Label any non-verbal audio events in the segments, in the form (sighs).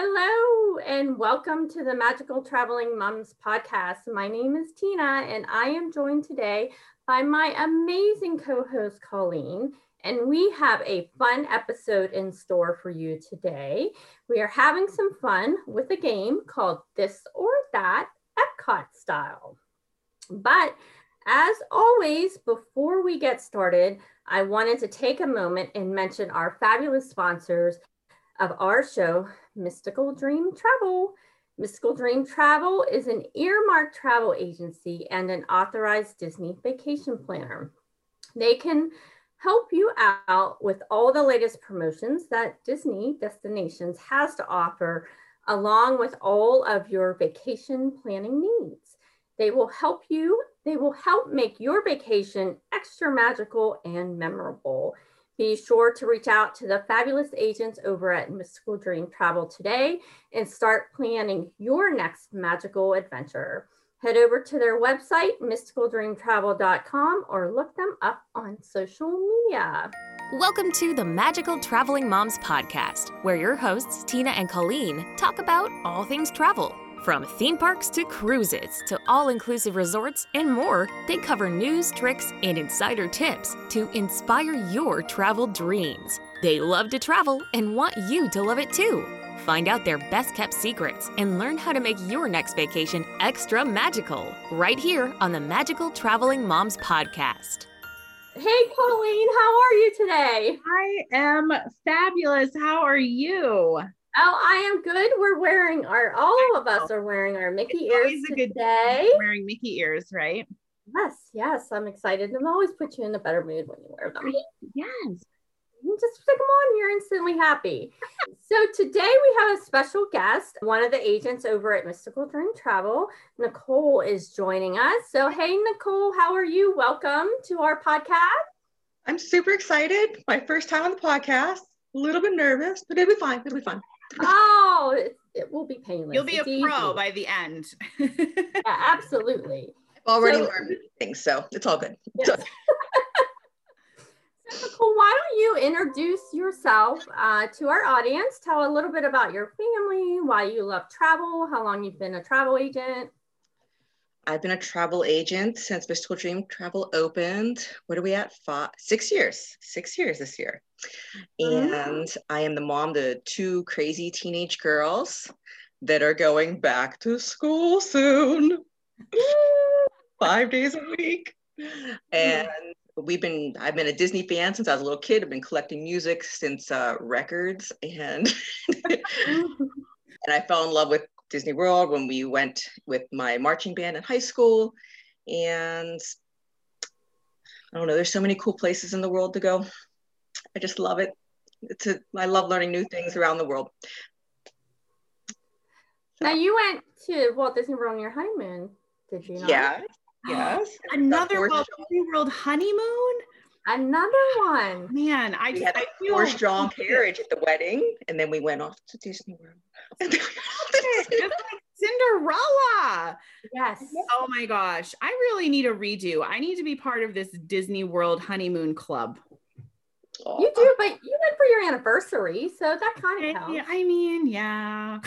Hello, and welcome to the Magical Traveling Moms podcast. My name is Tina, and I am joined today by my amazing co host, Colleen. And we have a fun episode in store for you today. We are having some fun with a game called This or That Epcot style. But as always, before we get started, I wanted to take a moment and mention our fabulous sponsors of our show, Mystical Dream Travel. Mystical Dream Travel is an earmarked travel agency and an authorized Disney vacation planner. They can help you out with all the latest promotions that Disney Destinations has to offer, along with all of your vacation planning needs. They will help you, they will help make your vacation extra magical and memorable. Be sure to reach out to the fabulous agents over at Mystical Dream Travel today and start planning your next magical adventure. Head over to their website, mysticaldreamtravel.com, or look them up on social media. Welcome to the Magical Traveling Moms Podcast, where your hosts, Tina and Colleen, talk about all things travel. From theme parks to cruises to all inclusive resorts and more, they cover news, tricks, and insider tips to inspire your travel dreams. They love to travel and want you to love it too. Find out their best kept secrets and learn how to make your next vacation extra magical right here on the Magical Traveling Moms Podcast. Hey, Colleen, how are you today? I am fabulous. How are you? Oh, I am good. We're wearing our, all of us are wearing our Mickey It's ears always a good today. Wearing Mickey ears, right? Yes, yes, I'm excited. Them always put you in a better mood when you wear them. Yes. You just stick them on, you're instantly happy. so today we have a special guest, one of the agents over at Mystical Dream Travel. Nicole is joining us. So hey, Nicole, how are you? Welcome to our podcast. I'm super excited. My first time on the podcast. A little bit nervous, but it'll be fine. It'll be fun. Oh, it, it will be painless. You'll be a It's pro by the end. (laughs) Yeah, absolutely. I've already So- learned things, so it's all good. Yes. (laughs) So, Nicole, why don't you introduce yourself uh, to our audience? Tell a little bit about your family, why you love travel, how long you've been a travel agent. I've been a travel agent since Mystical Dream Travel opened. What are we at? Five, six years. Six years this year. And I am the mom to two crazy teenage girls that are going back to school soon. Five days a week. And we've been I've been a Disney fan since I was a little kid. I've been collecting music since uh, records and (laughs) (laughs) and I fell in love with Disney World when we went with my marching band in high school. And I don't know, there's so many cool places in the world to go. I just love it. It's a, I love learning new things around the world. Now you went to Walt Disney World on your honeymoon, did you not? Yeah. Yes. (gasps) Another Walt Disney World honeymoon? Another one. Man, I We just had I a feel four (laughs) strong carriage at the wedding, and then we went off to Disney World. And then we went off to It's Disney like Cinderella. Yes. Oh my gosh. I really need a redo. I need to be part of this Disney World honeymoon club. You do, but you went for your anniversary, so that kind of counts. I mean, yeah.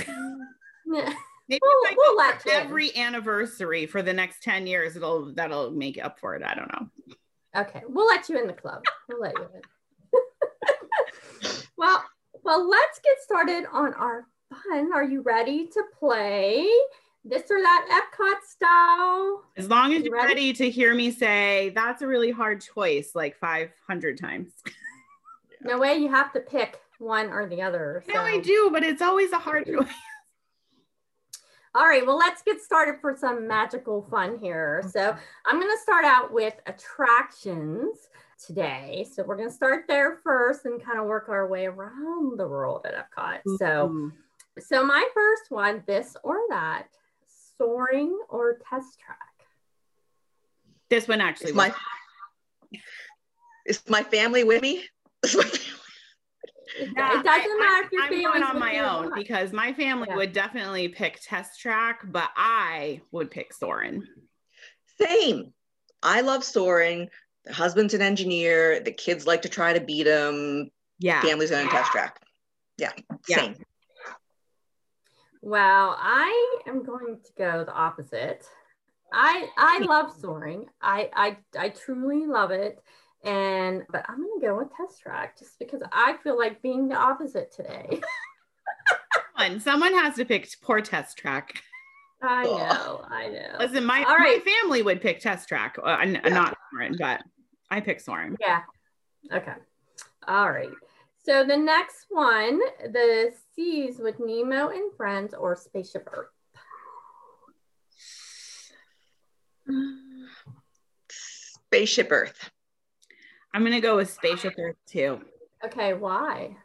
Yeah. (laughs) Maybe We'll- we'll let you in. every anniversary for the next 10 years, it'll that'll make up for it. I don't know. Okay, we'll let you in the club. We'll let you in. (laughs) well, well, let's get started on our fun. Are you ready to play this or that Epcot style? As long as You you're ready? ready to hear me say that's a really hard choice, like 500 times. (laughs) No way you have to pick one or the other. No, I do, but it's always a hard choice. (laughs) All right, well, let's get started for some magical fun here. So I'm going to start out with attractions today. So we're going to start there first and kind of work our way around the world at Epcot. So. So my first one, this or that, soaring or test track. this one actually Is my is my family with me? Is my family- (laughs) It, Yeah, it doesn't I- matter if your I'm going on my own because my family Yeah. would definitely pick test track, but I would pick Soarin'. Same. I love soaring. The husband's an engineer. The kids like to try to beat him. Yeah. Family's on a test track. Yeah. Yeah. Same. Well, I am going to go the opposite. I I love soaring. I I I truly love it. And but I'm gonna go with test track just because I feel like being the opposite today. (laughs) Fun. Someone has to pick poor test track. I know, I know. Listen, my, All right. my family would pick test track, uh, n- Yeah. not Soarin', but I pick Soarin'. Yeah. Okay. All right. So the next one, the seas with Nemo and friends or Spaceship Earth. Spaceship Earth. I'm gonna go with Spaceship Earth too. Okay, why?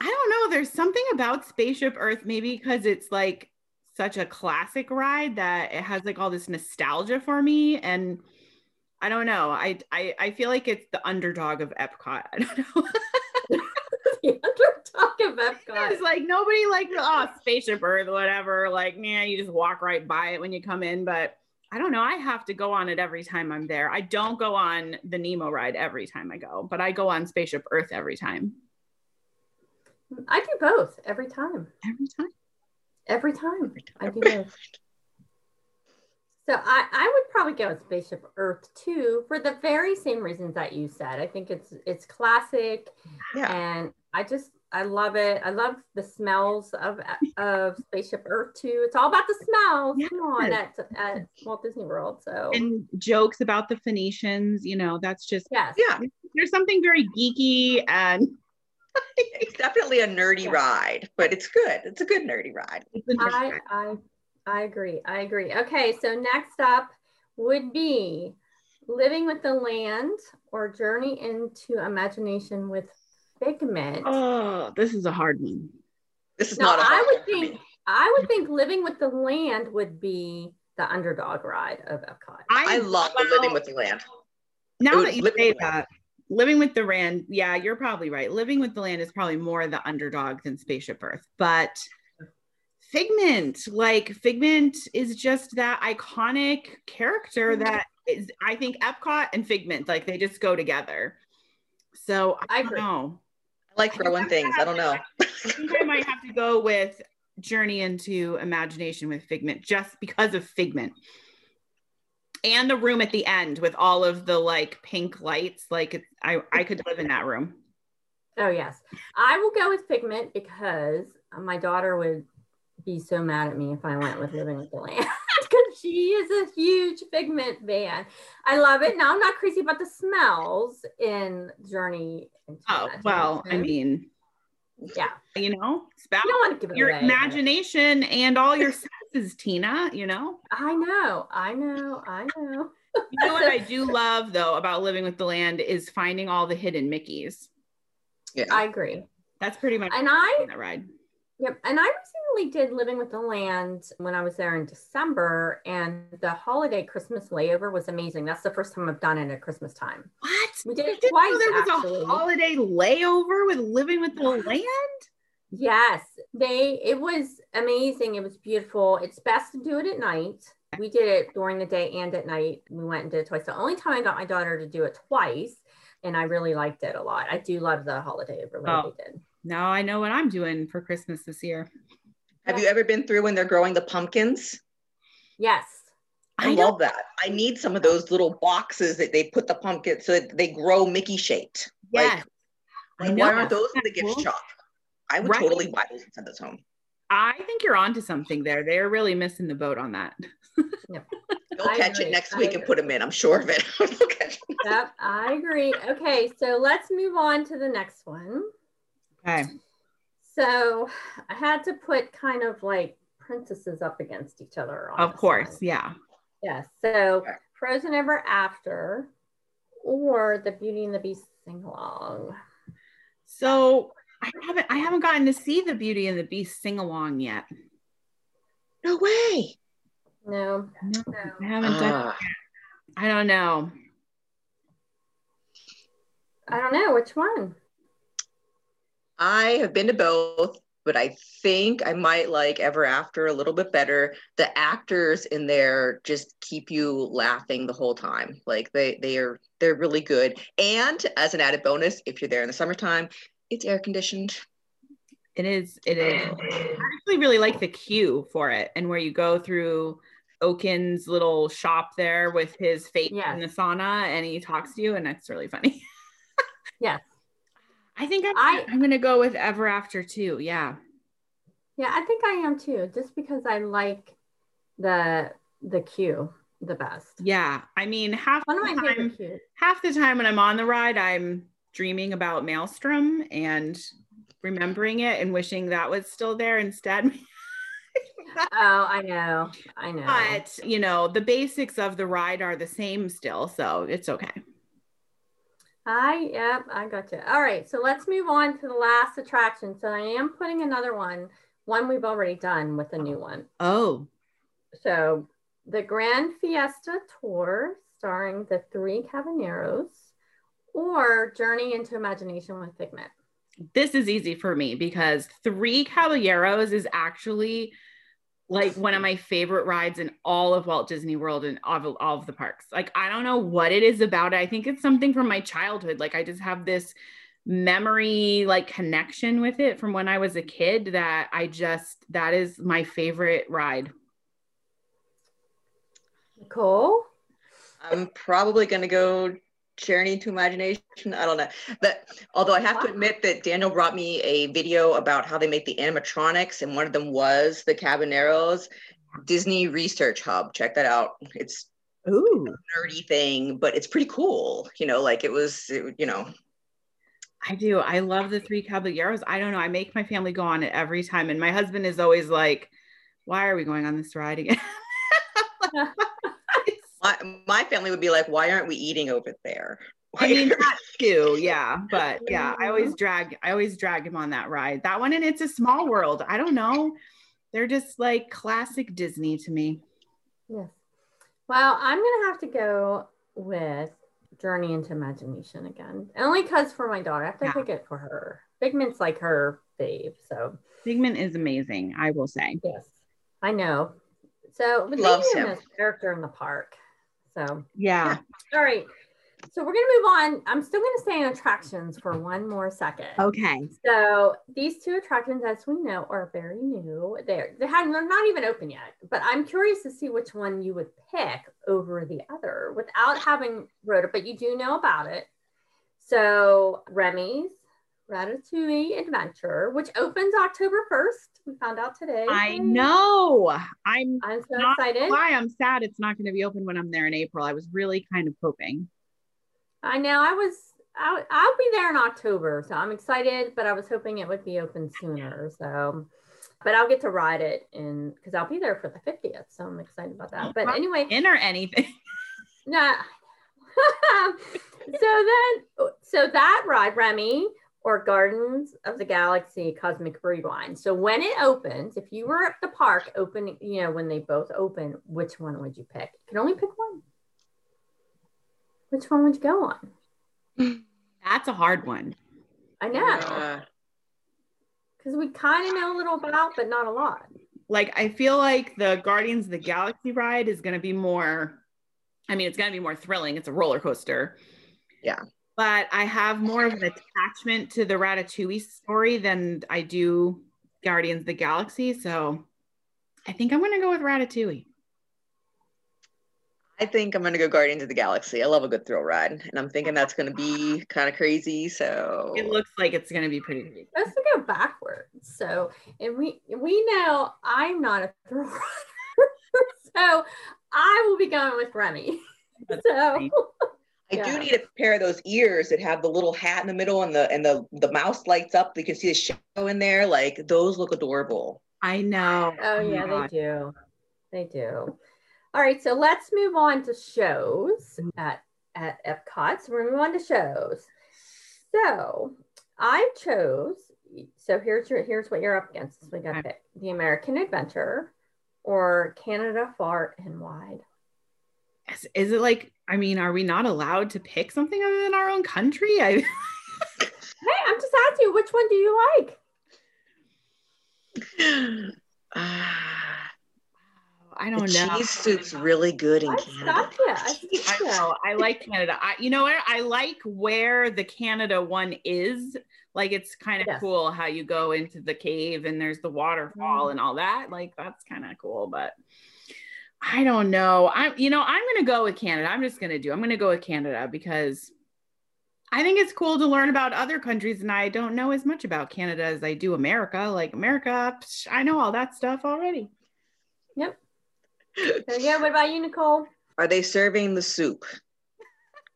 I don't know. There's something about Spaceship Earth, maybe because it's like such a classic ride that it has like all this nostalgia for me. And I don't know. I I, I feel like it's the underdog of Epcot. (laughs) I don't know. The underdog of Epcot. (laughs) it's like nobody like oh Spaceship Earth, whatever. Like, man, you just walk right by it when you come in. But I don't know. I have to go on it every time I'm there. I don't go on the Nemo ride every time I go, but I go on Spaceship Earth every time. I do both every time. Every time. Every time. I do both. So I, I would probably go with Spaceship Earth too for the very same reasons that you said. I think it's it's classic Yeah. and I just I love it. I love the smells of of Spaceship Earth too. It's all about the smells. Come on at, at Walt Disney World. So And jokes about the Phoenicians, you know, that's just yes. Yeah. there's something very geeky and (laughs) It's definitely a nerdy Yeah. ride, but it's good. It's a good nerdy ride. I a I I I agree. I agree. Okay, so next up would be Living with the Land or Journey into Imagination with Figment. oh, this is a hard one. This is Now, not a I hard would one for me. think I would think Living with the Land would be the underdog ride of Epcot. I love well, living with the land. now Ooh, that you Living say with the Land. that living with the land, yeah you're probably right living with the land is probably more the underdog than spaceship earth but figment like figment is just that iconic character Mhm. that is i think epcot and figment like they just go together so i, I don't agree. know I like throwing things. I don't know. I think I might have to go with Journey into Imagination with Figment just because of Figment. And the room at the end with all of the like pink lights. Like I, I could live in that room. Oh yes, I will go with Figment because my daughter would be so mad at me if I went with Living with the Land because she is a huge Figment fan. I love it. Now I'm not crazy about the smells in Journey. Oh, well, I mean, yeah, you know, it's about you don't give it your away. but- imagination and all your senses, Tina, you know? I know, I know, I know. You know what I (laughs) do love though about living with the land is finding all the hidden Mickeys. Yeah. I agree. That's pretty much And I that ride. Yep. And I recently did Living with the Land when I was there in December, and the holiday Christmas layover was amazing. That's the first time I've done it at Christmas time. What? We did You it twice, there was actually. a holiday layover with living with the land. Yes, they it was amazing. It was beautiful. It's best to do it at night. We did it during the day and at night. We went and did it twice. The only time I got my daughter to do it twice, and I really liked it a lot. I do love the holiday over Oh. they did. Now I know what I'm doing for Christmas this year. Have you ever been through when they're growing the pumpkins? Yes. I, know. love that. I need some of those little boxes that they put the pumpkins so that they grow Mickey shaped. Yes, Like, I why aren't those in the gift cool? shop? I would Right. totally buy those and send those home. I think you're onto something there. They're really missing the boat on that. They'll I catch agree. it next I week and put them in. I'm sure of it. (laughs) It. Yep, I agree. Okay, so let's move on to the next one. Okay. So I had to put kind of like princesses up against each other. On Of course. one. Yeah. Yes. So Okay. Frozen Ever After or the Beauty and the Beast sing along. So I haven't I haven't gotten to see the Beauty and the Beast sing along yet. No way. No. No, No. I haven't done. Ah, I don't know. I don't know which one. I have been to both, but I think I might like Ever After a little bit better. The actors in there just keep you laughing the whole time. Like they they are they're really good. And as an added bonus, if you're there in the summertime, it's air conditioned. It is. It is. I actually really like the queue for it, and where you go through Oaken's little shop there with his face Yes. in the sauna, and he talks to you, and that's really funny. (laughs) Yes. I think I'm, I- I'm gonna go with Ever After too. Yeah. Yeah, I think I am too, just because I like the the queue the best. Yeah. I mean, half One of my time, queues. half the time when I'm on the ride, I'm dreaming about Maelstrom and remembering it and wishing that was still there instead. (laughs) Oh, I know. I know. but you know, the basics of the ride are the same still, so it's okay. I yep, I got you. All right, so let's move on to the last attraction. So I am putting another one, one we've already done with a new one. Oh, So the Grand Fiesta Tour, starring the Three Caballeros, or Journey into Imagination with Figment. this is easy for me because Three Caballeros is actually like one of my favorite rides in all of Walt Disney World and all of, all of the parks. Like, I don't know what it is about it. I think it's something from my childhood. Like, I just have this memory, like, connection with it from when I was a kid that I just, that is my favorite ride. Nicole? I'm probably gonna go Journey to Imagination. I don't know. But although I have to admit that Daniel brought me a video about how they make the animatronics, and one of them was the Caballeros Disney Research Hub. Check that out. It's Ooh. a nerdy thing, but it's pretty cool. You know, like it was, it- you know, I do. I love the three caballeros. I don't know. I make my family go on it every time. And my husband is always like, why are we going on this ride again? (laughs) my, my family would be like, why aren't we eating over there? I mean that (laughs) too, yeah. But yeah, I always drag I always drag him on that ride. That one and it's a small world. I don't know. They're just like classic Disney to me. Yes. Well, I'm gonna have to go with Journey into Imagination again. Only because for my daughter, I have to Yeah. pick it for her. Figment's like her fave, so Figment is amazing, I will say. yes, I know. So but Loves they him. him character in the park. So Yeah. all right. So we're gonna move on. I'm still gonna stay in attractions for one more second. Okay. So these two attractions, as we know, are very new. They're they have they're not even open yet. But I'm curious to see which one you would pick over the other without having rode it, but you do know about it. So Remy's Ratatouille Adventure, which opens October 1st. We found out today. I know. I'm I'm so excited. why I'm sad it's not going to be open when I'm there in April. I was really kind of hoping. I know. I was. I'll, I'll be there in October, so I'm excited. But I was hoping it would be open sooner. So, but I'll get to ride it in because I'll be there for the 50th. So I'm excited about that. But anyway, In or anything. (laughs) nah. (laughs) so then, so that ride, Remy or Guardians of the Galaxy Cosmic Rewind. So when it opens, if you were at the park open, you know when they both open, which one would you pick? You can only pick one. Which one would you go on? (laughs) That's a hard one. I know. Yeah. because we kind of know a little about, but not a lot. Like I feel like the Guardians of the Galaxy ride is going to be more I mean, it's going to be more thrilling. It's a roller coaster. Yeah. But I have more of an attachment to the Ratatouille story than I do Guardians of the Galaxy. So I think I'm going to go with Ratatouille. I think I'm gonna go Guardians of the Galaxy. I love a good thrill ride, and I'm thinking that's gonna be kind of crazy. So It looks like it's going to be pretty big. Supposed to go backwards. So, and we we know I'm not a thrill rider, (laughs) so I will be going with Remy. That's (laughs) So, funny. I Yeah. do need a pair of those ears that have the little hat in the middle and the and the the mouse lights up. You can see the shadow in there. Like those look adorable. I know. oh, oh my yeah, God. they do, they do. All right, so let's move on to shows at at Epcot. So we're gonna move on to shows. So I chose. So here's your here's what you're up against. So we got Okay. the American Adventure or Canada Far and Wide. Is, is it like, I mean, are we not allowed to pick something other than our own country? (laughs) I, Hey, I'm just asking you, which one do you like? Ah, (sighs) I don't know. cheese soup's really good in I Canada. I I know. I like Canada. I, you know what? I like where the Canada one is. Like it's kind of Yes. cool how you go into the cave and there's the waterfall Mm. and all that. Like that's kind of cool. But I don't know. I'm, you know, I'm gonna go with Canada. I'm just gonna do. I'm gonna go with Canada because I think it's cool to learn about other countries, and I don't know as much about Canada as I do America. Like America, psh, I know all that stuff already. Yep. So yeah, what about you, Nicole? Are they serving the soup?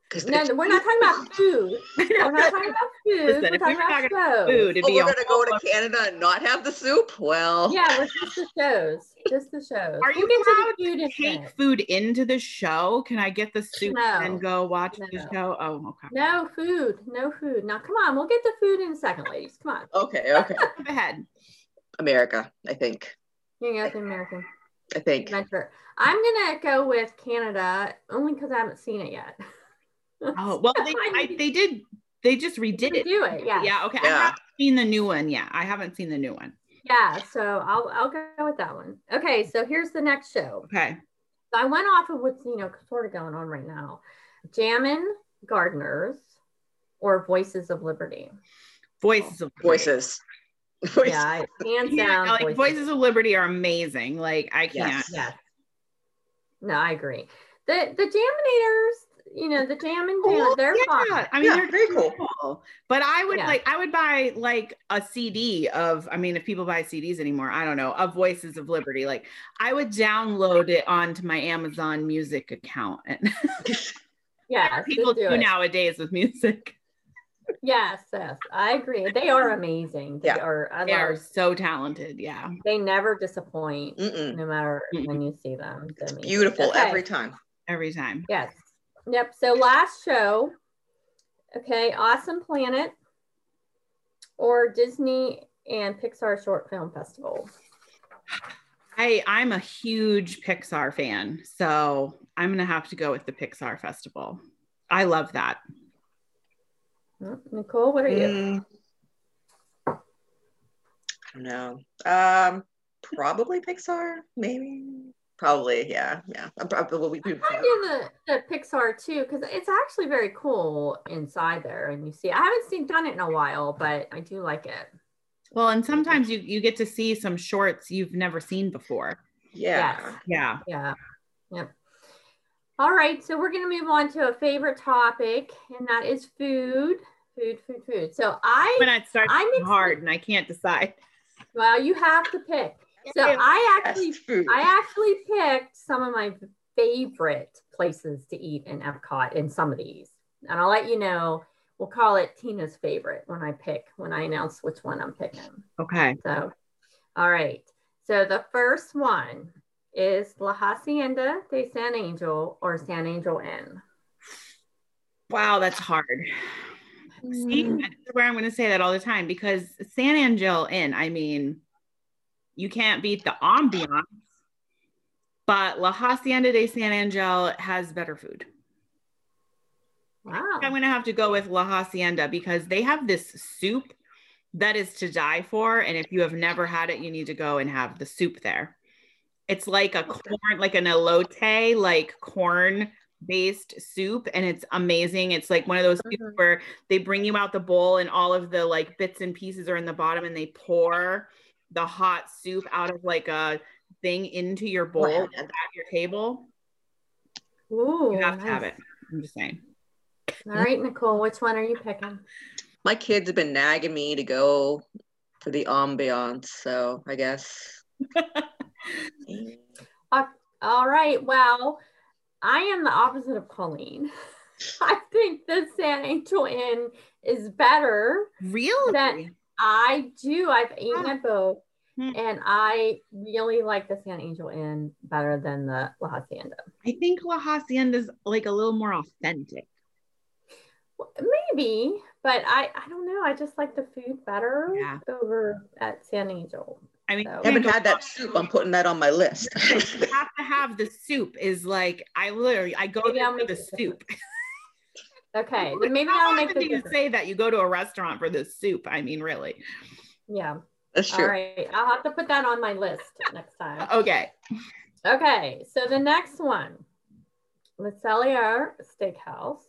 Because No, no, we're not talking about (laughs) food. (laughs) We're not talking about food. Listen, we're if we talking about shows. Food, it'd oh, be we're gonna go to Canada and not have the soup. Well, Yeah, we're just the shows. (laughs) Just the shows. Are you we'll get to allowed in take food into the show? Can I get the soup No. and go watch the show? Oh, okay. No food. No food. Now come on, we'll get the food in a second, ladies. Come on. Okay, okay. Go ahead. America, I think. You can go with the American I think. adventure. I'm gonna go with Canada only because I haven't seen it yet. Oh well, (laughs) they I, they did. They just redid it. Do it, yeah. Yeah. Okay. I haven't seen the new one. Yeah, I haven't seen the new one. Yeah, so I'll I'll go with that one. Okay, so here's the next show. Okay. So I went off of what's you know sort of going on right now. Jammin Gardeners or Voices of Liberty. Voices of Voices. (laughs) Voices. Yeah, I- hands Yeah, down. like Voices of Liberty are amazing. Like I can't. Yes. Yes. No, I agree. The the Jaminators, you know, the Jammin Cool, oh, they're fun. Yeah, I mean Yeah, they're very cool. cool. But I would Yeah. like I would buy like a CD of I mean if people buy CDs anymore, I don't know, of Voices of Liberty. Like I would download it onto my Amazon Music account and (laughs) Yes, people do do nowadays with music. Yes, yes, I agree. They are amazing. They Yeah. are. I They are so talented. Yeah. They never disappoint, Mm-mm. no matter Mm-mm. when you see them. It's. Beautiful Okay. every time. Every time. Yes. Yep. So last show, okay, Awesome Planet or Disney and Pixar Short Film Festival. I I'm a huge Pixar fan, so I'm gonna have to go with the Pixar Festival. I love that. Nicole, what are you? Mm. I don't know. Um, probably Pixar, maybe. Probably, yeah, yeah. I'm probably we, we, I do the, the Pixar too because it's actually very cool inside there, and you see. I haven't seen done it in a while, but I do like it. Well, and sometimes you you get to see some shorts you've never seen before. yeah. Yes. Yeah. Yeah. Yep. All right. So we're going to move on to a favorite topic, and that is food. Food, food, food. So I, When it starts I'm getting hard and I can't decide. well, you have to pick. So I actually, I actually picked some of my favorite places to eat in Epcot in some of these, and I'll let you know. We'll call it Tina's favorite when I pick when I announce which one I'm picking. Okay. So, all right. So the first one is La Hacienda de San Angel or San Angel Inn. Wow, that's hard. See, Mm. this is where I'm going to say that all the time because San Angel Inn, I mean, you can't beat the ambiance, but La Hacienda de San Angel has better food. Wow. I'm going to have to go with La Hacienda because they have this soup that is to die for. And if you have never had it, you need to go and have the soup there. It's like a corn, like an elote, like corn based soup. And it's amazing. It's like one of those soups Mhm. where they bring you out the bowl and all of the like bits and pieces are in the bottom and they pour the hot soup out of like a thing into your bowl Wow. at your table. Ooh, You have to have it. I'm just saying. All right, Nicole, which one are you picking? My kids have been nagging me to go for the ambiance, so I guess. (laughs) All right. Well, I am the opposite of Colleen. (laughs) I think the San Angel Inn is better. Really? That- I do. I've eaten at both, Hmm. and I really like the San Angel Inn better than the La Hacienda. I think La Hacienda is like a little more authentic. Well, Maybe, but I I don't know. I just like the food better Yeah. over at San Angel. I mean, So- you haven't had that soup. I'm putting that on my list. you have to have the soup. Is like I literally I go Maybe there for the it soup. (laughs) Okay, then maybe How I'll make often the do you say that you go to a restaurant for the soup? I mean, really? Yeah. That's true. right. I'll have to put that on my list next time. (laughs) Okay. Okay, so the next one, Le Cellier Steakhouse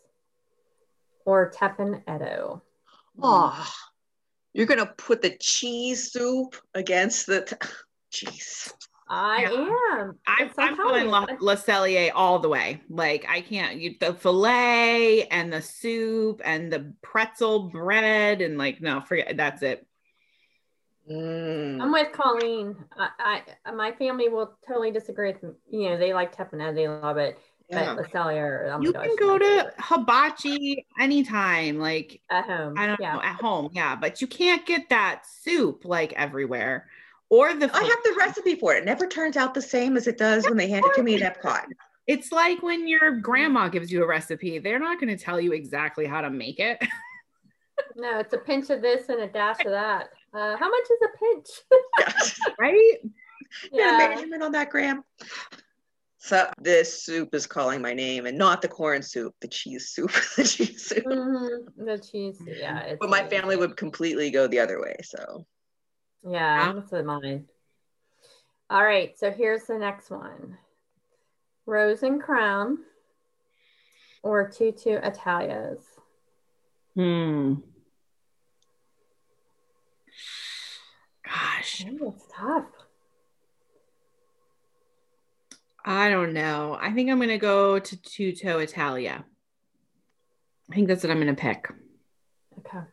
or Teppan Edo. Oh, you're gonna put the cheese soup against the t- (laughs) cheese. I Yeah. am. I'm, It's- I'm I'm going you, La, La Cellier all the way. Like I can't you, the filet and the soup and the pretzel bread and like no, forget that's it. Mm. I'm with Colleen. I, I my family will totally disagree with. You know, they like Teppan Edo, they love it. Yeah. But Le Cellier, oh you gosh, can go to favorite. hibachi anytime, like at home. I don't yeah. know, at home, yeah, but you can't get that soup like everywhere. Or the I have the recipe for it. It never turns out the same as it does when they hand it to me at Epcot. It's like when your grandma gives you a recipe, they're not going to tell you exactly how to make it. (laughs) No, it's a pinch of this and a dash of that. Uh, how much is a pinch? Yeah. (laughs) right? Yeah. yeah. measurement on that, Graham. So this soup is calling my name, and not the corn soup, the cheese soup, (laughs) the cheese soup. Mhm, The cheese, yeah. It's But my amazing. family would completely go the other way. So Yeah, that's mine. All right, so here's the next one: Rose and Crown or Tutto Italias. Hmm. Gosh, Ooh, it's tough. I don't know. I think I'm going to go to Tutto Italia. I think that's what I'm going to pick. Okay.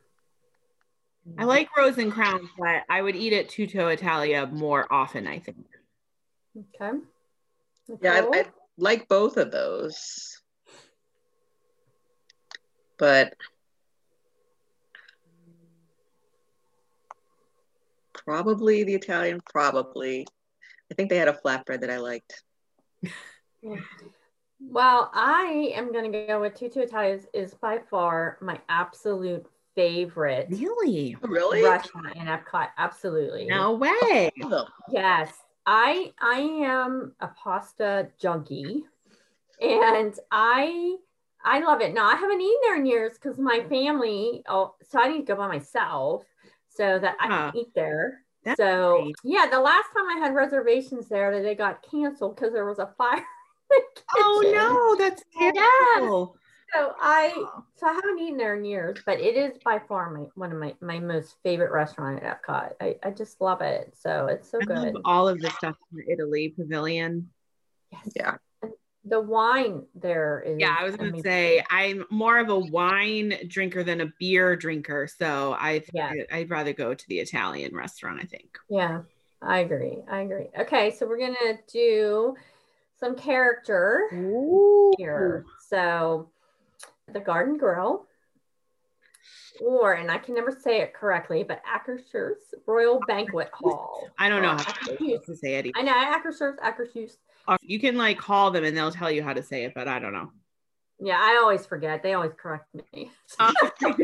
I mm. like Rose and Crown, but I would eat at Tutto Italia more often, I think. Okay. yeah, I, I like both of those. But probably the Italian, probably. I think they had a flatbread that I liked. Well, I am going to go with Tutto Italias is by far my absolute favorite Really? Oh, really? restaurant in Epcot. Absolutely. No way. Oh, Yes, I I am a pasta junkie, and I I love it. Now I haven't eaten there in years because my family. Oh, so I need to go by myself so that I can eat there. that's So great. yeah, the last time I had reservations there, that they got canceled because there was a fire. (laughs) the Oh no, that's Yes. So I so I haven't eaten there in years, but it is by far my one of my my most favorite restaurant at Epcot. I, I just love it. So it's so I good. all of the stuff from Italy Pavilion. Yes. Yeah. The wine there is. Yeah, I was gonna amazing. say I'm more of a wine drinker than a beer drinker, so I yeah. I'd rather go to the Italian restaurant. I think. Yeah, I agree. I agree. Okay, so we're gonna do some character here. So the Garden Grill, or and I can never say it correctly, but Akershus Royal Banquet (laughs) Hall. I don't know how to say it. I know Akershus, Akershus. You can like call them and they'll tell you how to say it, but I don't know. Yeah, I always forget. They always correct me. (laughs) (laughs)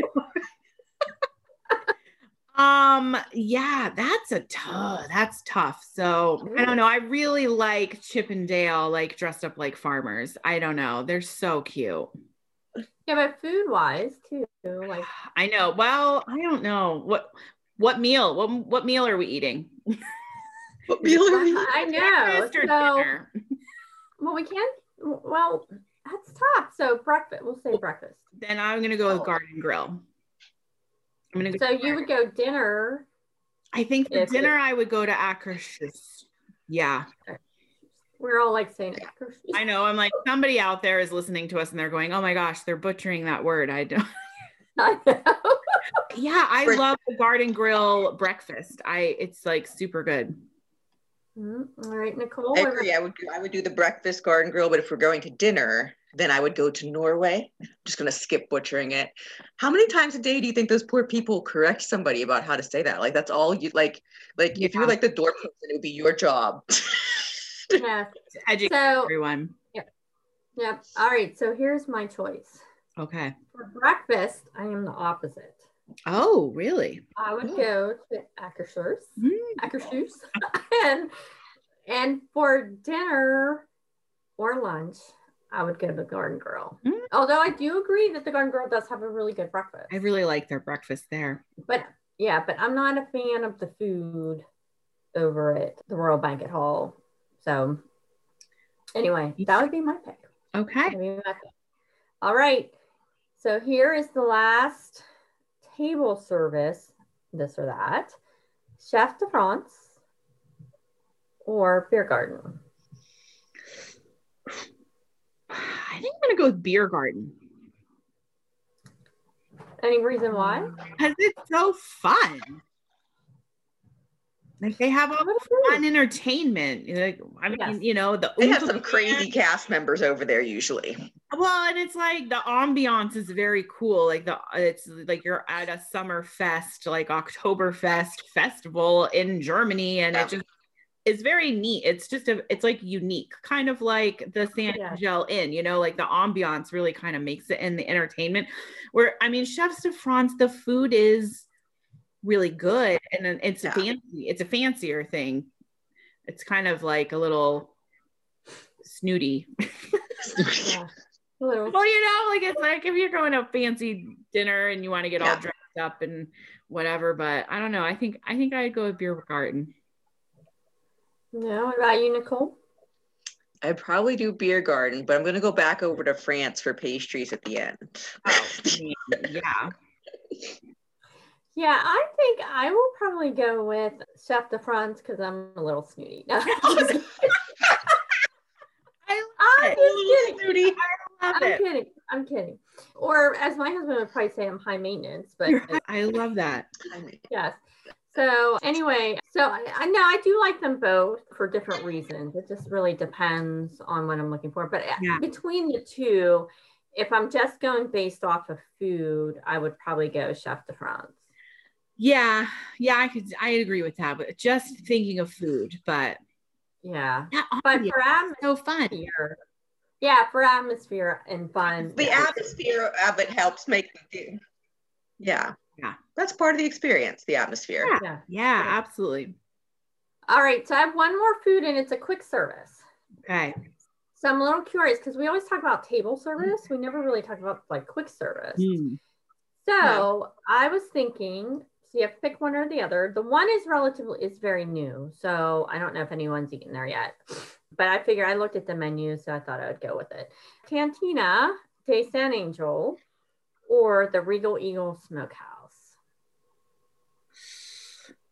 um yeah that's a tough that's tough so i don't know i really like chip and dale like dressed up like farmers i don't know they're so cute yeah, but food wise too, like i know well i don't know what what meal what, what meal are we eating (laughs) What meal are we? (laughs) I know. Breakfast or So, dinner? (laughs) well, we can. Well, that's tough. So breakfast. We'll say breakfast. then i'm gonna go with Oh. garden grill i'm gonna go So you would go dinner. i think for if it- dinner i would go to akershus yeah We're all like saying Akershus. i know i'm like somebody out there is listening to us and they're going oh my gosh they're butchering that word i don't (laughs) (laughs) I know. Yeah, I Break- love the garden grill breakfast. I it's like super good. Mm, All right, Nicole. I agree. I would do, I would do the breakfast garden grill, but if we're going to dinner, then I would go to Norway. I'm just gonna skip butchering it. How many times a day do you think those poor people correct somebody about how to say that? Like that's all you like. Like if you were like the door person, it would be your job. (laughs) Yeah. (laughs) Educate So, everyone. yep. All right. So here's my choice. Okay. For breakfast, I am the opposite. Oh, really? I would Oh. go to Akershus. Mm. Akershus. (laughs) and and for dinner or lunch, I would go to the Garden Grill. Mm. Although I do agree that the Garden Grill does have a really good breakfast. I really like their breakfast there. but yeah, but I'm not a fan of the food over at the Royal Banquet Hall. So Anyway, that would be my pick. Okay. That would be my pick. All right. So here is the last table service, this or that. Chef de France or beer garden. I think I'm gonna go with beer garden Any reason why? because it's so fun. Like they have all the fun entertainment. Like I mean, Yes. you know, the They have some crazy cast members over there usually. Well, and it's like the ambiance is very cool. Like the it's like you're at a summer fest, like Oktoberfest festival in Germany, and Yeah. it just is very neat. It's just a it's like unique, kind of like the San Yeah. Angel Inn, you know, like the ambiance really kind of makes it in the entertainment. Where I mean, Chefs de France, the food is really good, and then it's Yeah. a fancy, it's a fancier thing. It's kind of like a little snooty. (laughs) Yeah. A Well, you know, like it's like if you're going to a fancy dinner and you want to get all dressed up and whatever, but I don't know. I think I think I'd go with beer garden. No, what about you, Nicole? I'd probably do beer garden, but I'm gonna go back over to France for pastries at the end. Oh, yeah. (laughs) Yeah, I think I will probably go with Chef de France because I'm a little snooty. No, I'm (laughs) just kidding. I I'm just kidding. Snooty. Kidding. I'm kidding. Or as my husband would probably say, I'm high maintenance, but I love that. yes. So anyway, so I, I know I do like them both for different reasons. It just really depends on what I'm looking for. But uh, Yeah. between the two, if I'm just going based off of food, I would probably go Chef de France. Yeah, yeah, I could I agree with that. But just thinking of food, but Yeah. that But ambiance for is so fun. atmosphere, yeah, for atmosphere and fun. The yeah. atmosphere of it helps make the yeah. Yeah. That's part of the experience, the atmosphere. Yeah. yeah. Yeah, absolutely. All right. So I have one more food and it's a quick service. Okay. So I'm a little curious because we always talk about table service. We never really talk about like quick service. Mm. So I was thinking, so you have to pick one or the other. The one is relatively is very new. So I don't know if anyone's eaten there yet. But I figure I looked at the menu, so I thought I would go with it. Cantina de San Angel or the Regal Eagle Smokehouse.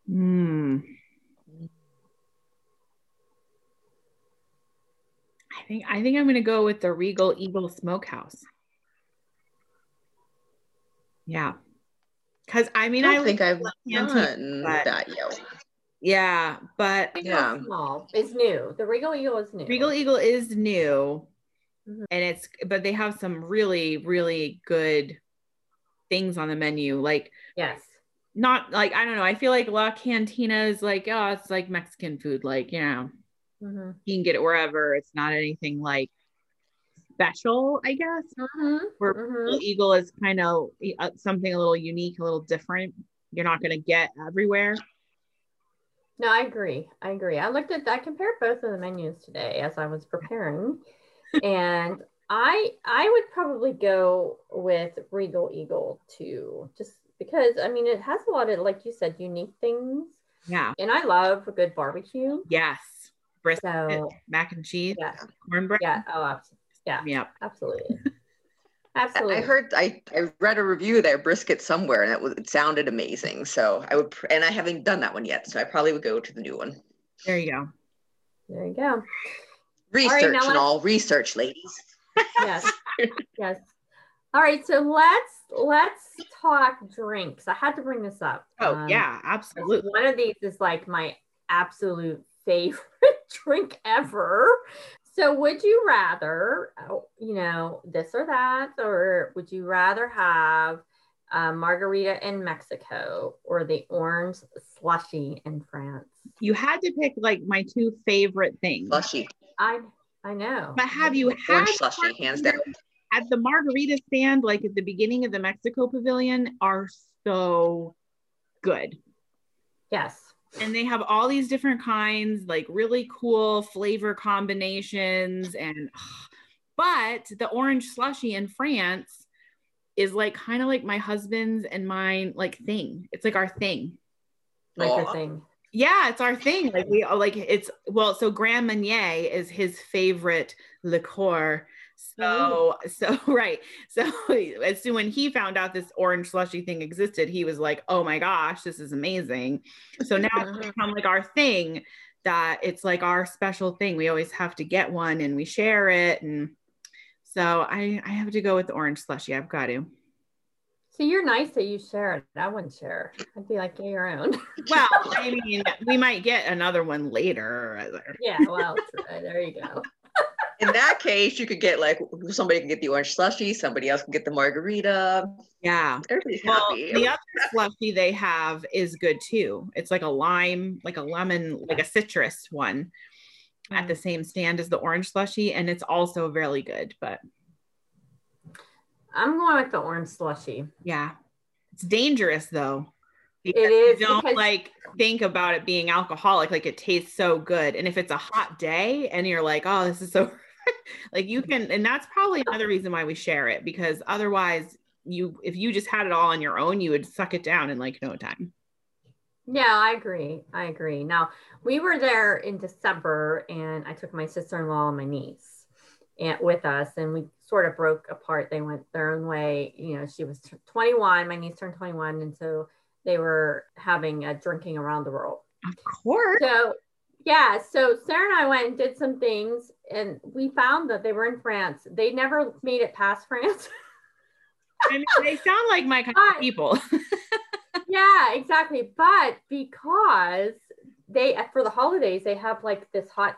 Mm. I think I think I'm gonna go with the Regal Eagle Smokehouse. Yeah, because I mean I I, don't think I've done but- that yet. yeah, but Regal Yeah. Small is new. The Regal Eagle is new. Regal Eagle is new, Mhm. and it's but they have some really really good things on the menu. Like Yes. not like I don't know. I feel like La Cantina is like oh it's like Mexican food. Like you know hmm you can get it wherever. It's not anything like special, I guess. hmm Where hmm Eagle is kind of uh, something a little unique, a little different. You're not going to get everywhere. No, I agree. I agree. I looked at I compared both of the menus today as I was preparing. (laughs) and I I would probably go with Regal Eagle too. Just because I mean it has a lot of like you said, unique things. Yeah. And I love a good barbecue. Yes. Brisket, So mac and cheese, yeah, cornbread. yeah, oh abs- yeah, Yep. absolutely. (laughs) Absolutely. I heard I, I read a review of their brisket somewhere and it was it sounded amazing. So I would and I haven't done that one yet. So I probably would go to the new one. There you go. there you go. Research now and all research, ladies. yes (laughs) yes all right so let's let's talk drinks i had to bring this up Oh, Um, yeah, absolutely. one of these is like my absolute (laughs) favorite drink ever so would you rather oh, you know this or that or would you rather have a margarita in mexico or the orange slushy in france You had to pick like my two favorite things. Slushy, i i know But have you had orange slushy, hands down. at the margarita stand, like at the beginning of the Mexico Pavilion, are so good. yes And they have all these different kinds, like really cool flavor combinations. And (sighs) but the orange slushy in France is like kind of like my husband's and mine like thing. It's like our thing. like your Aw. thing Yeah, it's our thing. Like we like it's well, so Grand Marnier is his favorite liqueur. Oh. So so (laughs) right. So as soon when he found out this orange slushy thing existed, he was like, "Oh my gosh, this is amazing." So now it's (laughs) become like our thing that it's like our special thing. We always have to get one and we share it and so I I have to go with the orange slushy. I've got to. So you're nice that you share it. I wouldn't share. I'd be like, get your own. Well, I mean, we might get another one later. yeah, well, (laughs) there you go. In that case, you could get like somebody can get the orange slushy, somebody else can get the margarita. Yeah. Everybody's Well, happy. the other slushy they have is good too. It's like a lime, like a lemon, like a citrus one at the mm. same stand as the orange slushy, and it's also really good. But I'm going with the orange slushy. yeah, it's dangerous though. It is. You don't because- like think about it being alcoholic. Like it tastes so good, and if it's a hot day and you're like, oh, this is so, (laughs) like you can, and that's probably another reason why we share it because otherwise, you if you just had it all on your own, you would suck it down in like no time. Yeah, I agree. I agree. Now, we were there in December and I took my sister-in-law and my niece and with us and we sort of broke apart. They went their own way. You know, she was 21, my niece turned 21 and so they were having a drinking around the world. Of course. So, yeah, so Sarah and I went and did some things and we found that they were in France. They never made it past France. (laughs) I mean, they sound like my kind But- of people. (laughs) yeah, exactly. But because they for the holidays they have like this hot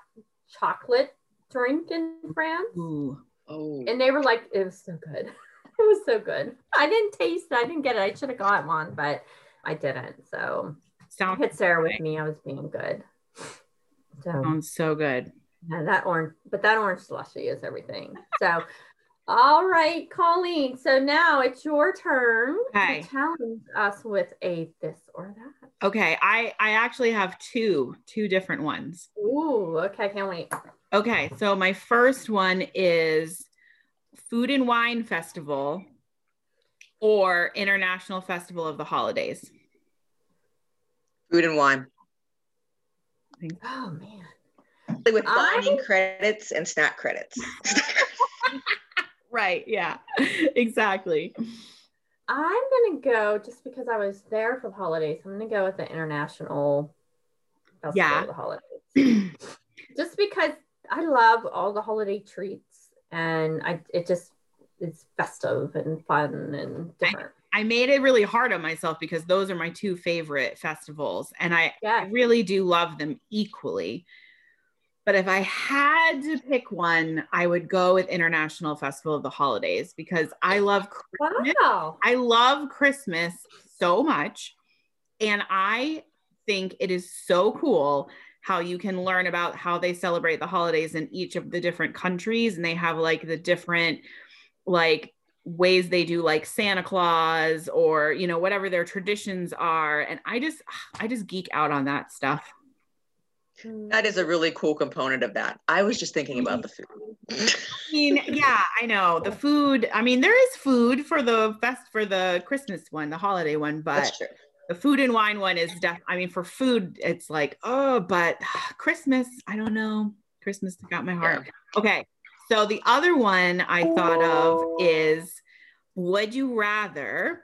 chocolate drink in France, Ooh. oh, and they were like, it was so good. (laughs) It was so good. I didn't taste it. I didn't get it. I should have got one, but I didn't. So I Sounds, had Sarah with me. I was being good. So sounds so good. yeah, that orange, but that orange slushy is everything. So. All right, Colleen. So now it's your turn Okay. to challenge us with a this or that. Okay, I I actually have two two different ones. Ooh, okay, can't wait. Okay, so my first one is Food and Wine Festival or International Festival of the Holidays. food and wine. Oh man. With I- dining credits and snack credits. (laughs) Right, yeah. exactly. I'm gonna go just because I was there for the holidays. I'm gonna go with the international festival Yeah. of the holidays. just because I love all the holiday treats and I it just it's festive and fun and different. I made it really hard on myself because those are my two favorite festivals and I, really do love them equally. But if I had to pick one, I would go with International Festival of the Holidays because I love Christmas. Wow. I love Christmas so much. And I think it is so cool how you can learn about how they celebrate the holidays in each of the different countries. And they have like the different, like, ways they do like Santa Claus or, you know, whatever their traditions are. And I just, I just geek out on that stuff. that is a really cool component of that. I was just thinking about the food. I mean, yeah, I know the food. I mean, there is food for the fest for the Christmas one, the holiday one, but the food and wine one is def i mean for food it's like oh but (sighs) christmas i don't know christmas got my heart okay so the other one i thought of is would you rather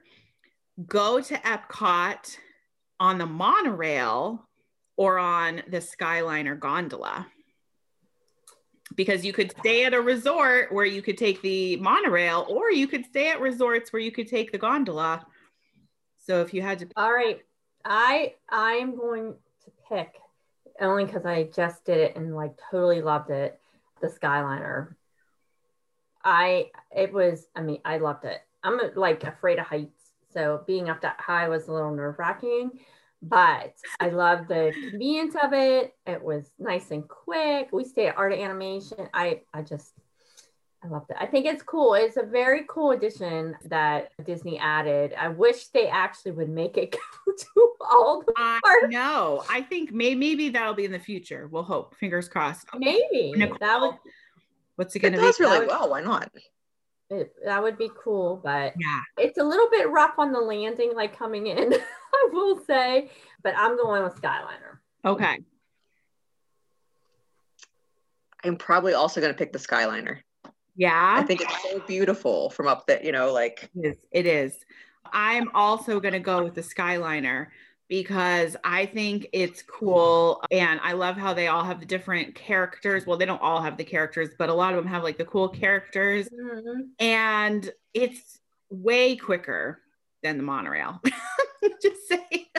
go to epcot on the monorail or on the skyliner gondola because you could stay at a resort where you could take the monorail or you could stay at resorts where you could take the gondola so if you had to All right. I I am going to pick only because I just did it and like totally loved it. The Skyliner. I it was I mean I loved it. I'm like afraid of heights, so being up that high was a little nerve wracking. But I loved the convenience of it. It was nice and quick. We stayed at Art of Animation. I I just I loved it. I think it's cool. It's a very cool addition that Disney added. I wish they actually would make it (laughs) go to all the I parks. know. I think may- maybe that'll be in the future. We'll hope. Fingers crossed. Maybe Nicole, that would what's it It going to be? does really would- well. Why not? it, that would be cool, but Yeah. it's a little bit rough on the landing, like coming in. (laughs) I will say, but I'm going with Skyliner. Okay. I'm probably also going to pick the Skyliner. Yeah. I think it's so beautiful from up there, you know, like It is. It is. I'm also going to go with the Skyliner because I think it's cool. And I love how they all have the different characters. Well, they don't all have the characters, but a lot of them have like the cool characters. Mhm. And it's way quicker than the monorail. (laughs) Just say (laughs)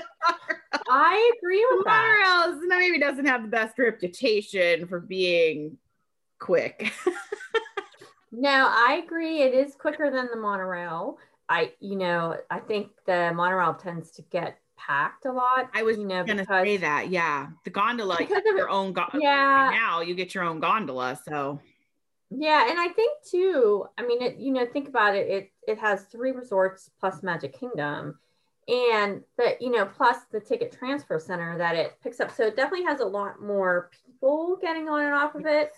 I agree the with that. monorail maybe doesn't have the best reputation for being quick. (laughs) No, I agree. It is quicker than the monorail. I, you know, I think the monorail tends to get packed a lot. I was you know, gonna because say that. Yeah. The gondola, you Because of- your own gondola. yeah, Now you get your own gondola. So yeah, and I think too. I mean, it. You know, think about it. It it has three resorts plus Magic Kingdom, and the you know plus the ticket transfer center that it picks up. So it definitely has a lot more people getting on and off of it.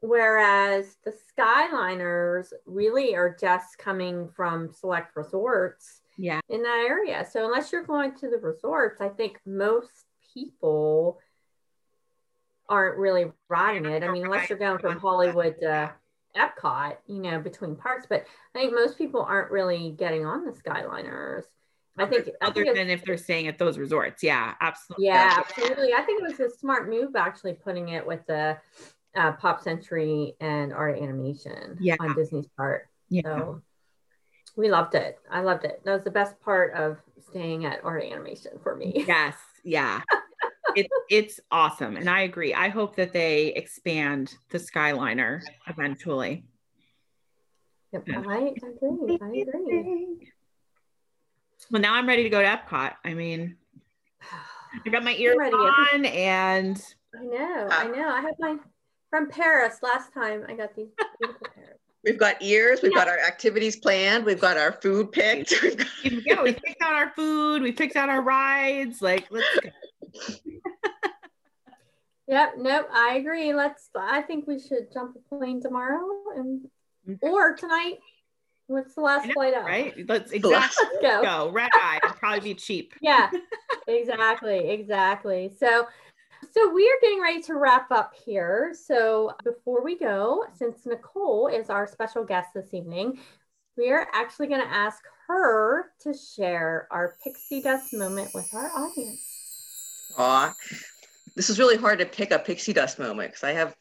Whereas the Skyliners really are just coming from select resorts yeah. in that area. So unless you're going to the resorts, I think most people aren't really riding it. I mean, unless you're going from Hollywood to Epcot, you know, between parks. But I think most people aren't really getting on the Skyliners. I think, I Other think than if they're staying at those resorts. Yeah, absolutely. yeah, absolutely. I think it was a smart move actually putting it with the uh, Pop Century and Art Animation Yeah. on Disney's part. Yeah. So we loved it. I loved it. That was the best part of staying at Art Animation for me. (laughs) Yes. Yeah. it, it's awesome. And I agree. I hope that they expand the Skyliner eventually. Yep, I agree. I agree. Well, now I'm ready to go to Epcot. I mean, (sighs) I got my ears ready. on and I know. I know. I have mine from Paris last time. I got these beautiful Paris. we've got ears, we've got our activities planned, we've got our food picked. (laughs) yeah, we picked out our food, we picked out our rides. Like, let's go. (laughs) Yep. Nope. I agree. Let's. I think we should jump a plane tomorrow and mm-hmm. or tonight. What's the last know, flight out? right? (laughs) Let's exactly Let's go. go. Red eye. It'd probably be cheap. yeah exactly exactly so so we are getting ready to wrap up here so before we go since nicole is our special guest this evening we are actually going to ask her to share our pixie dust moment with our audience Aw, this is really hard to pick a pixie dust moment because I have,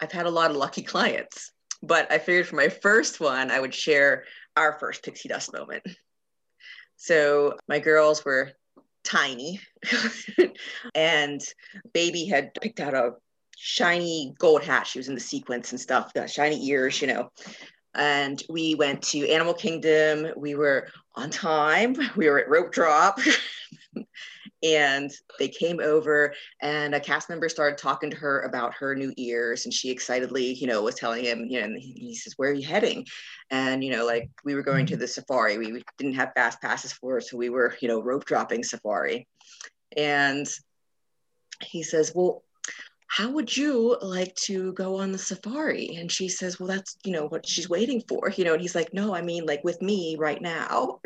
I've had a lot of lucky clients. But I figured for my first one, I would share our first pixie dust moment. So my girls were tiny, (laughs) and baby had picked out a shiny gold hat. She was in the sequence and stuff, got shiny ears, you know. And we went to Animal Kingdom. We were on time. (laughs) We were at rope drop. (laughs) and they came over and a cast member started talking to her about her new ears and she excitedly you know was telling him you know and he says where are you heading? And you know like we were going to mm-hmm. the safari. We we didn't have fast passes for it so we were you know rope dropping safari. And he says well how would you like to go on the safari? And she says well that's you know what she's waiting for you know and he's like no i mean like with me right now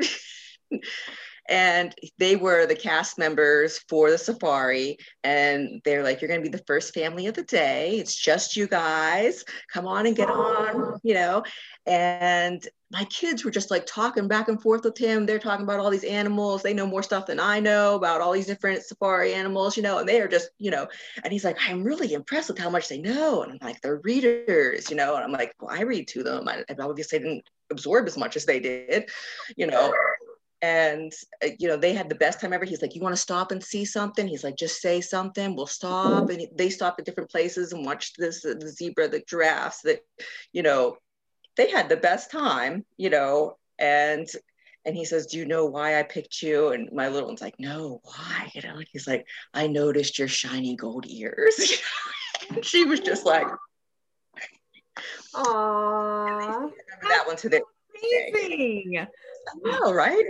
(laughs) and they were the cast members for the safari. And they're like you're going to be the first family of the day. It's just you guys. Come on and get on you know? And my kids were just like talking back and forth with him. They're talking about all these animals. They know more stuff than i know about all these different safari animals you know? And they are just you know and he's like i'm really impressed with how much they know. And i'm like they're readers you know? And i'm like well i read to them. I, I obviously didn't absorb as much as they did you know and uh, you know they had the best time ever. He's like you want to stop and see something? He's like just say something. We'll stop. And they stopped at different places and watched this uh, the zebra the giraffes that you know they had the best time you know? And and he says do you know why i picked you? And my little one's like no why? You know and he's like i noticed your shiny gold ears. (laughs) And she was just like Aww. (laughs) that one to the Amazing. no right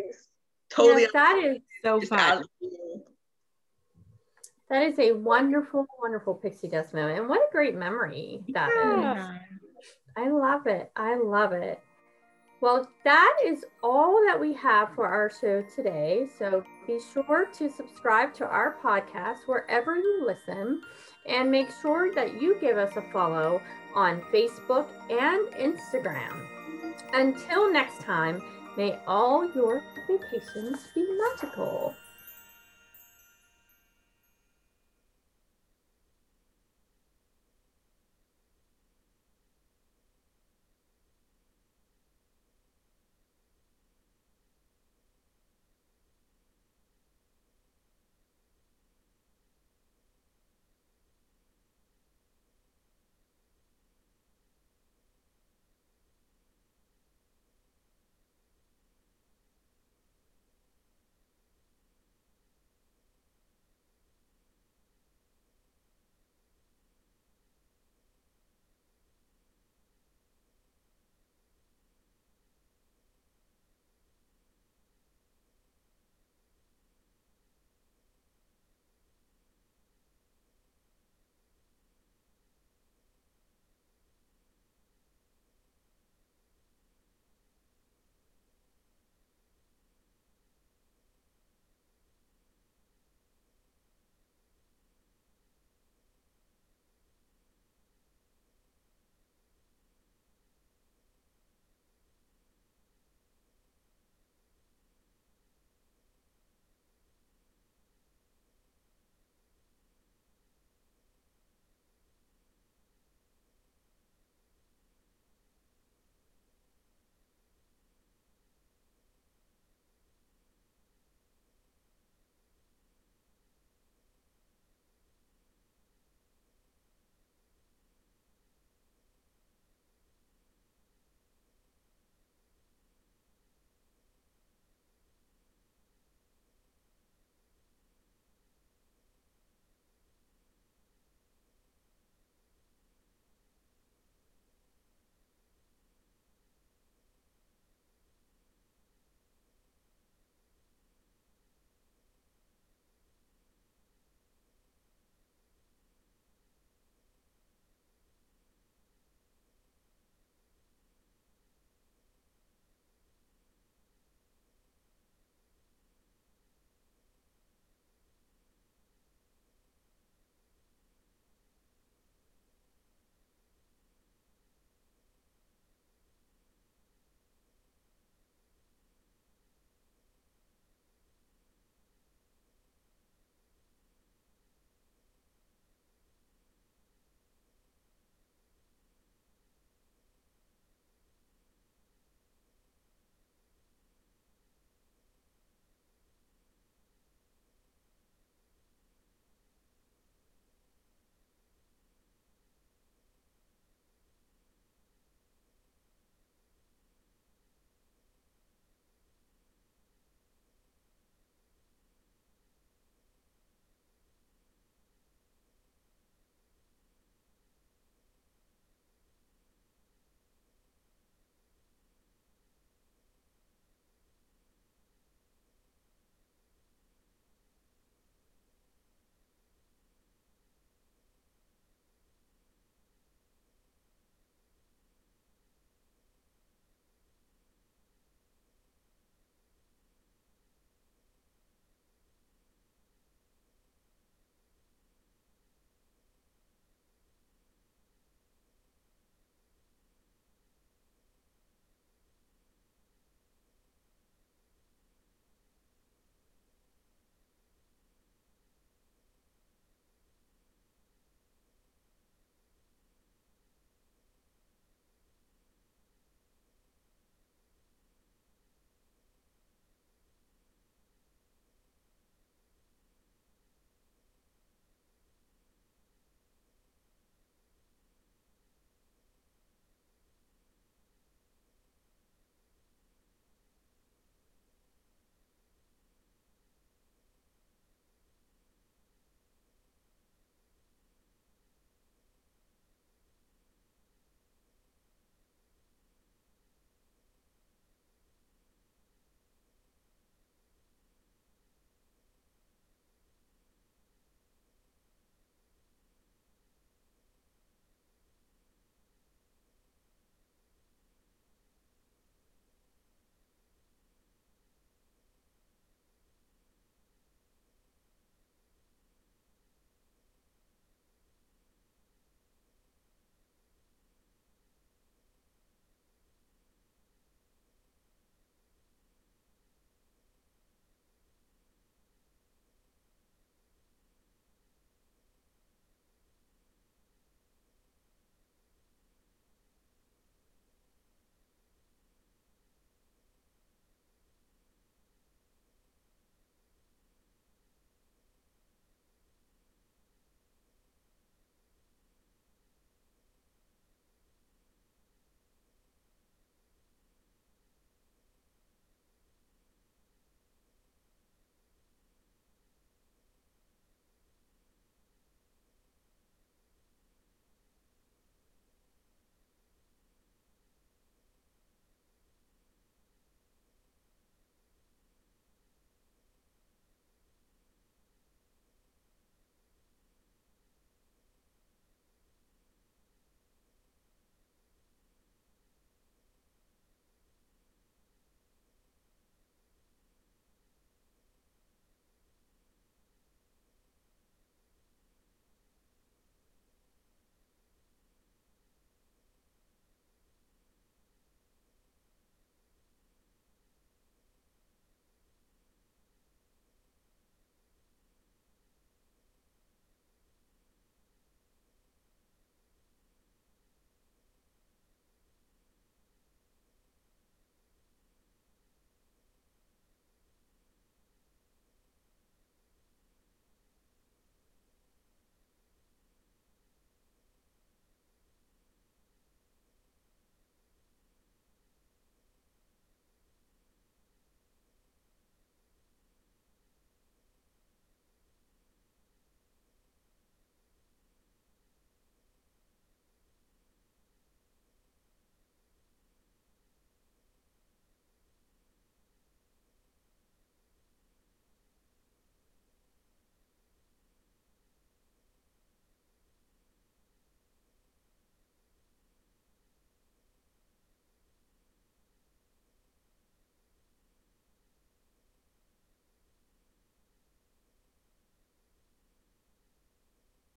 totally Yes, that is So just fun. that is a wonderful, wonderful pixie dust moment, and what a great memory that is. Yeah. I love it. I love it. Well, that is all that we have for our show today. So be sure to subscribe to our podcast wherever you listen and make sure that you give us a follow on Facebook and Instagram. Until next time, may all your vacations be magical.